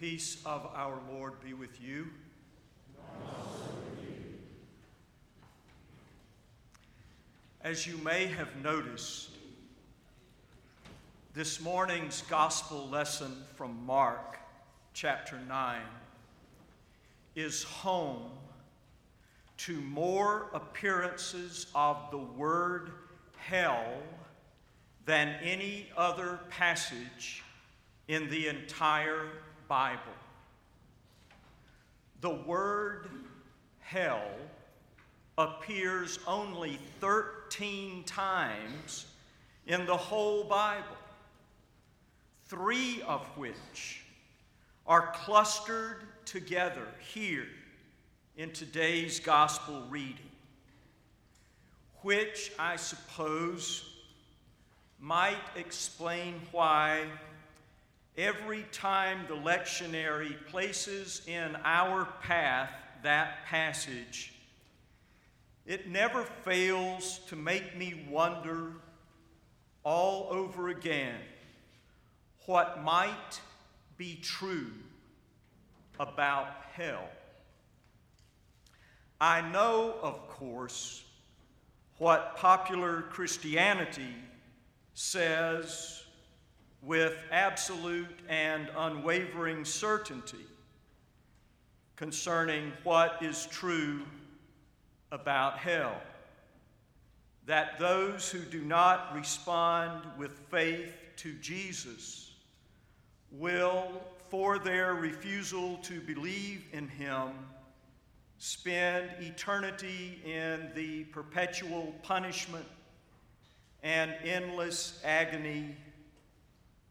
peace of our Lord be with you. As you may have noticed, this morning's gospel lesson from Mark chapter 9 is home to more appearances of the word hell than any other passage in the entire Bible. The word hell appears only 13 times in the whole Bible, three of which are clustered together here in today's gospel reading, which I suppose might explain why every time the lectionary places in our path that passage, it never fails to make me wonder all over again what might be true about hell. I know, of course, what popular Christianity says with absolute and unwavering certainty concerning what is true about hell. That those who do not respond with faith to Jesus will, for their refusal to believe in him, spend eternity in the perpetual punishment and endless agony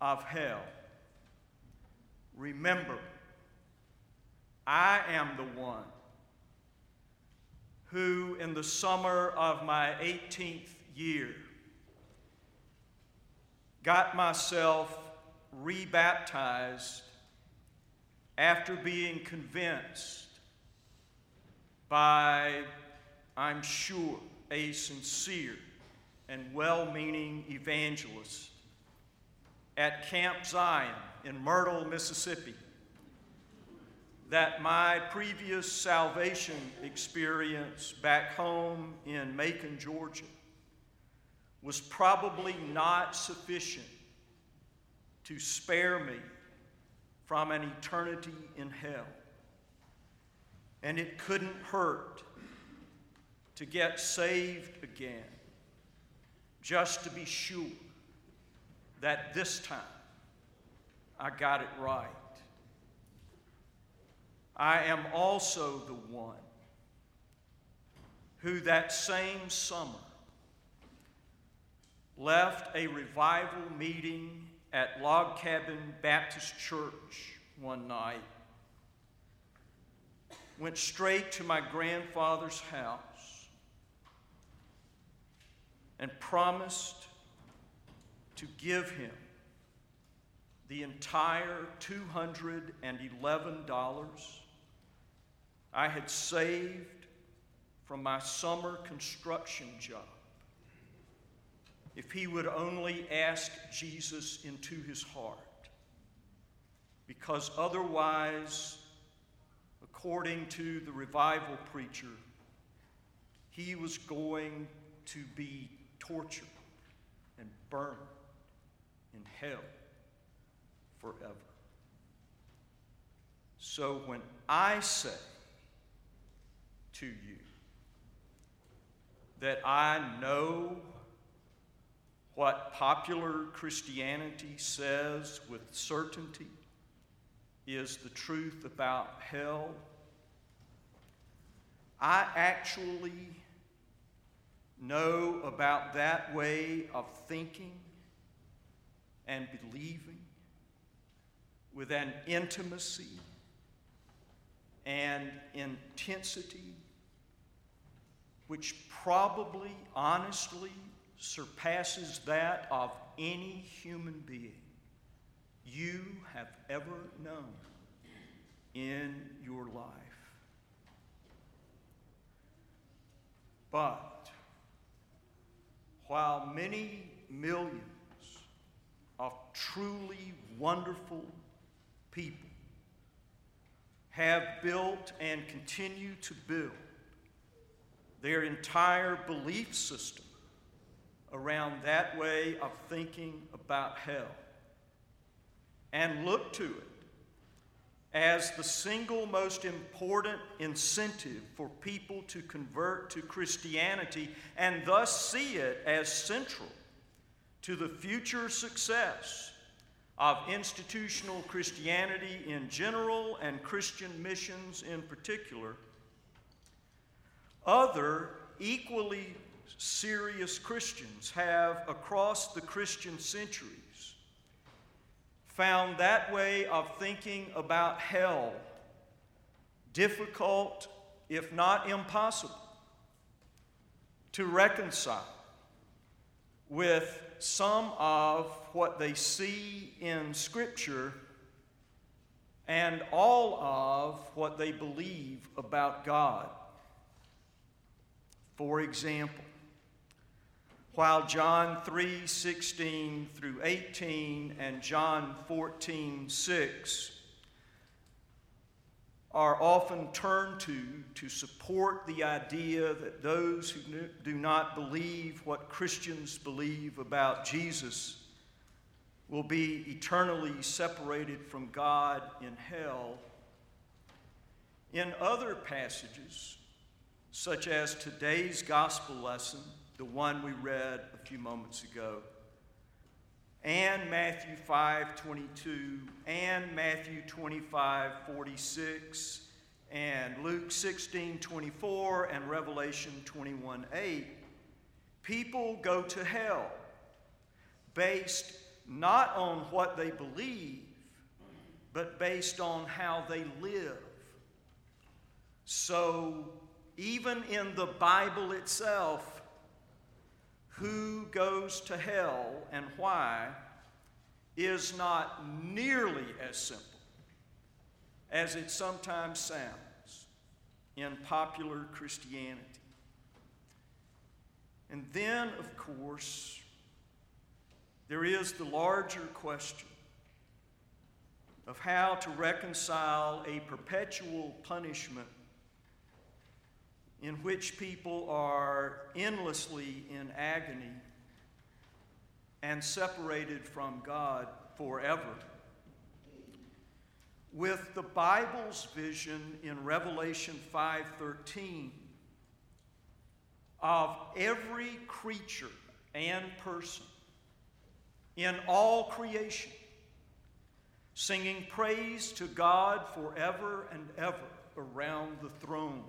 of hell. Remember, I am the one who, in the summer of my 18th year, got myself rebaptized after being convinced by, I'm sure, a sincere and well meaning evangelist at Camp Zion in Myrtle, Mississippi, that my previous salvation experience back home in Macon, Georgia, was probably not sufficient to spare me from an eternity in hell. And it couldn't hurt to get saved again just to be sure that this time I got it right. I am also the one who that same summer left a revival meeting at Log Cabin Baptist Church one night, went straight to my grandfather's house and promised to give him the entire $211 I had saved from my summer construction job if he would only ask Jesus into his heart. Because otherwise, according to the revival preacher, he was going to be tortured and burned in hell forever. So when I say to you that I know what popular Christianity says with certainty is the truth about hell, I actually know about that way of thinking and believing with an intimacy and intensity which probably, honestly, surpasses that of any human being you have ever known in your life. But while many millions of truly wonderful people have built and continue to build their entire belief system around that way of thinking about hell and look to it as the single most important incentive for people to convert to Christianity and thus see it as central to the future success of institutional Christianity in general and Christian missions in particular, other equally serious Christians have, across the Christian centuries, found that way of thinking about hell difficult, if not impossible, to reconcile with some of what they see in Scripture and all of what they believe about God. For example, while John 3 16 through 18 and John 14 6 are often turned to to support the idea that those who do not believe what Christians believe about Jesus will be eternally separated from God in hell. In other passages, such as today's gospel lesson, the one we read a few moments ago, and Matthew 5 22, and Matthew 25 46, and Luke 16 24, and Revelation 21 8, people go to hell based not on what they believe, but based on how they live. So, even in the Bible itself, who goes to hell and why is not nearly as simple as it sometimes sounds in popular Christianity. And then, of course, there is the larger question of how to reconcile a perpetual punishment in which people are endlessly in agony and separated from God forever. With the Bible's vision in Revelation 5:13 of every creature and person in all creation singing praise to God forever and ever around the throne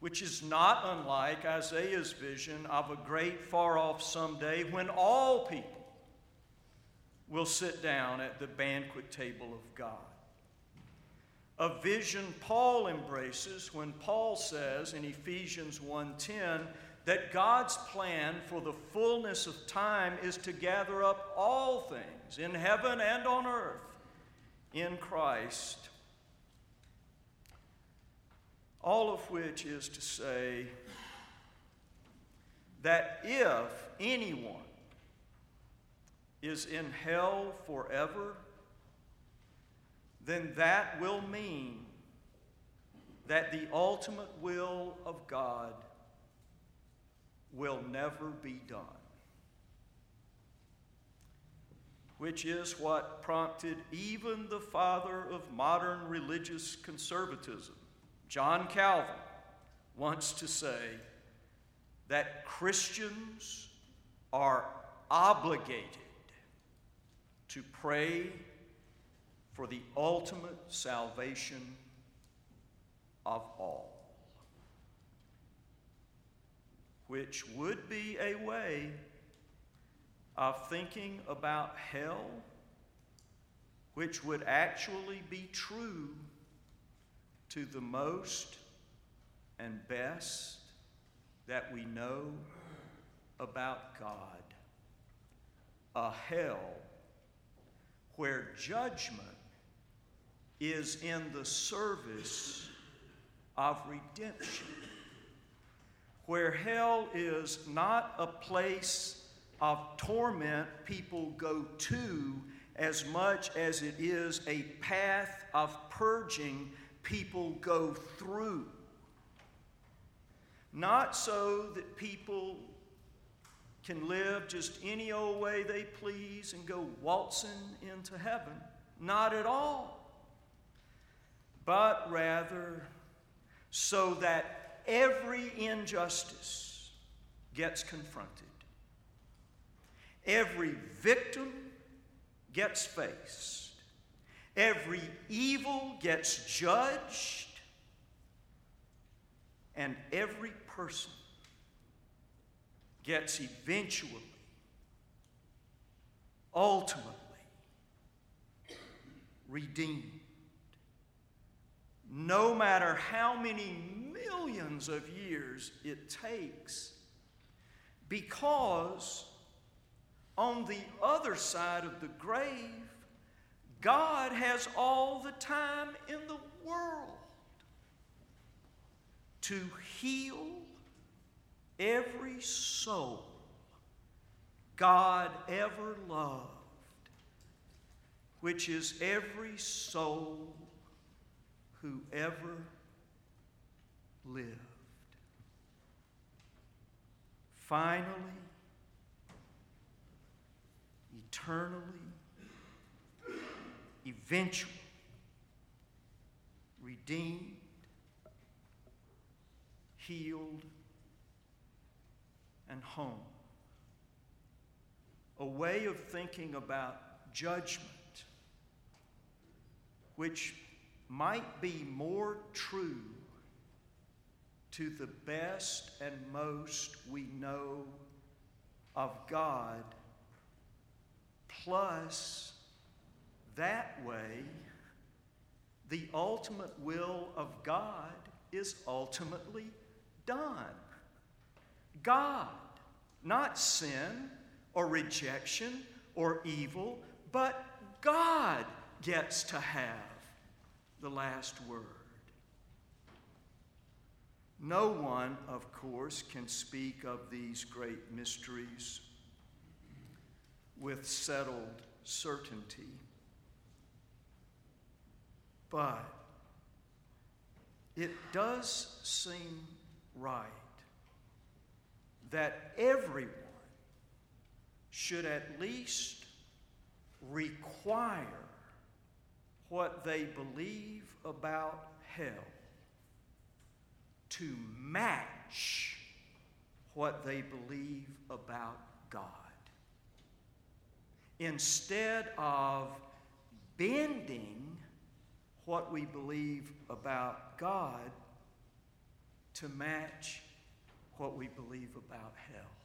which is not unlike Isaiah's vision of a great far off someday when all people will sit down at the banquet table of God. A vision Paul embraces when Paul says in Ephesians 1:10 that God's plan for the fullness of time is to gather up all things in heaven and on earth in Christ all of which is to say that if anyone is in hell forever, then that will mean that the ultimate will of God will never be done. Which is what prompted even the father of modern religious conservatism John Calvin wants to say that Christians are obligated to pray for the ultimate salvation of all, which would be a way of thinking about hell, which would actually be true to the most and best that we know about God. A hell where judgment is in the service of redemption, where hell is not a place of torment people go to as much as it is a path of purging people go through. Not so that people can live just any old way they please and go waltzing into heaven. Not at all. But rather, so that every injustice gets confronted, every victim gets faced, every evil gets judged, and every person gets eventually, ultimately redeemed. No matter how many millions of years it takes, because on the other side of the grave, God has all the time in the world to heal every soul God ever loved, which is every soul who ever lived. Finally, eternally, eventually, redeemed, healed, and home. A way of thinking about judgment which might be more true to the best and most we know of God, plus that way, the ultimate will of God is ultimately done. God, not sin or rejection or evil, but God gets to have the last word. No one, of course, can speak of these great mysteries with settled certainty. But it does seem right that everyone should at least require what they believe about hell to match what they believe about God. Instead of bending what we believe about God to match what we believe about hell.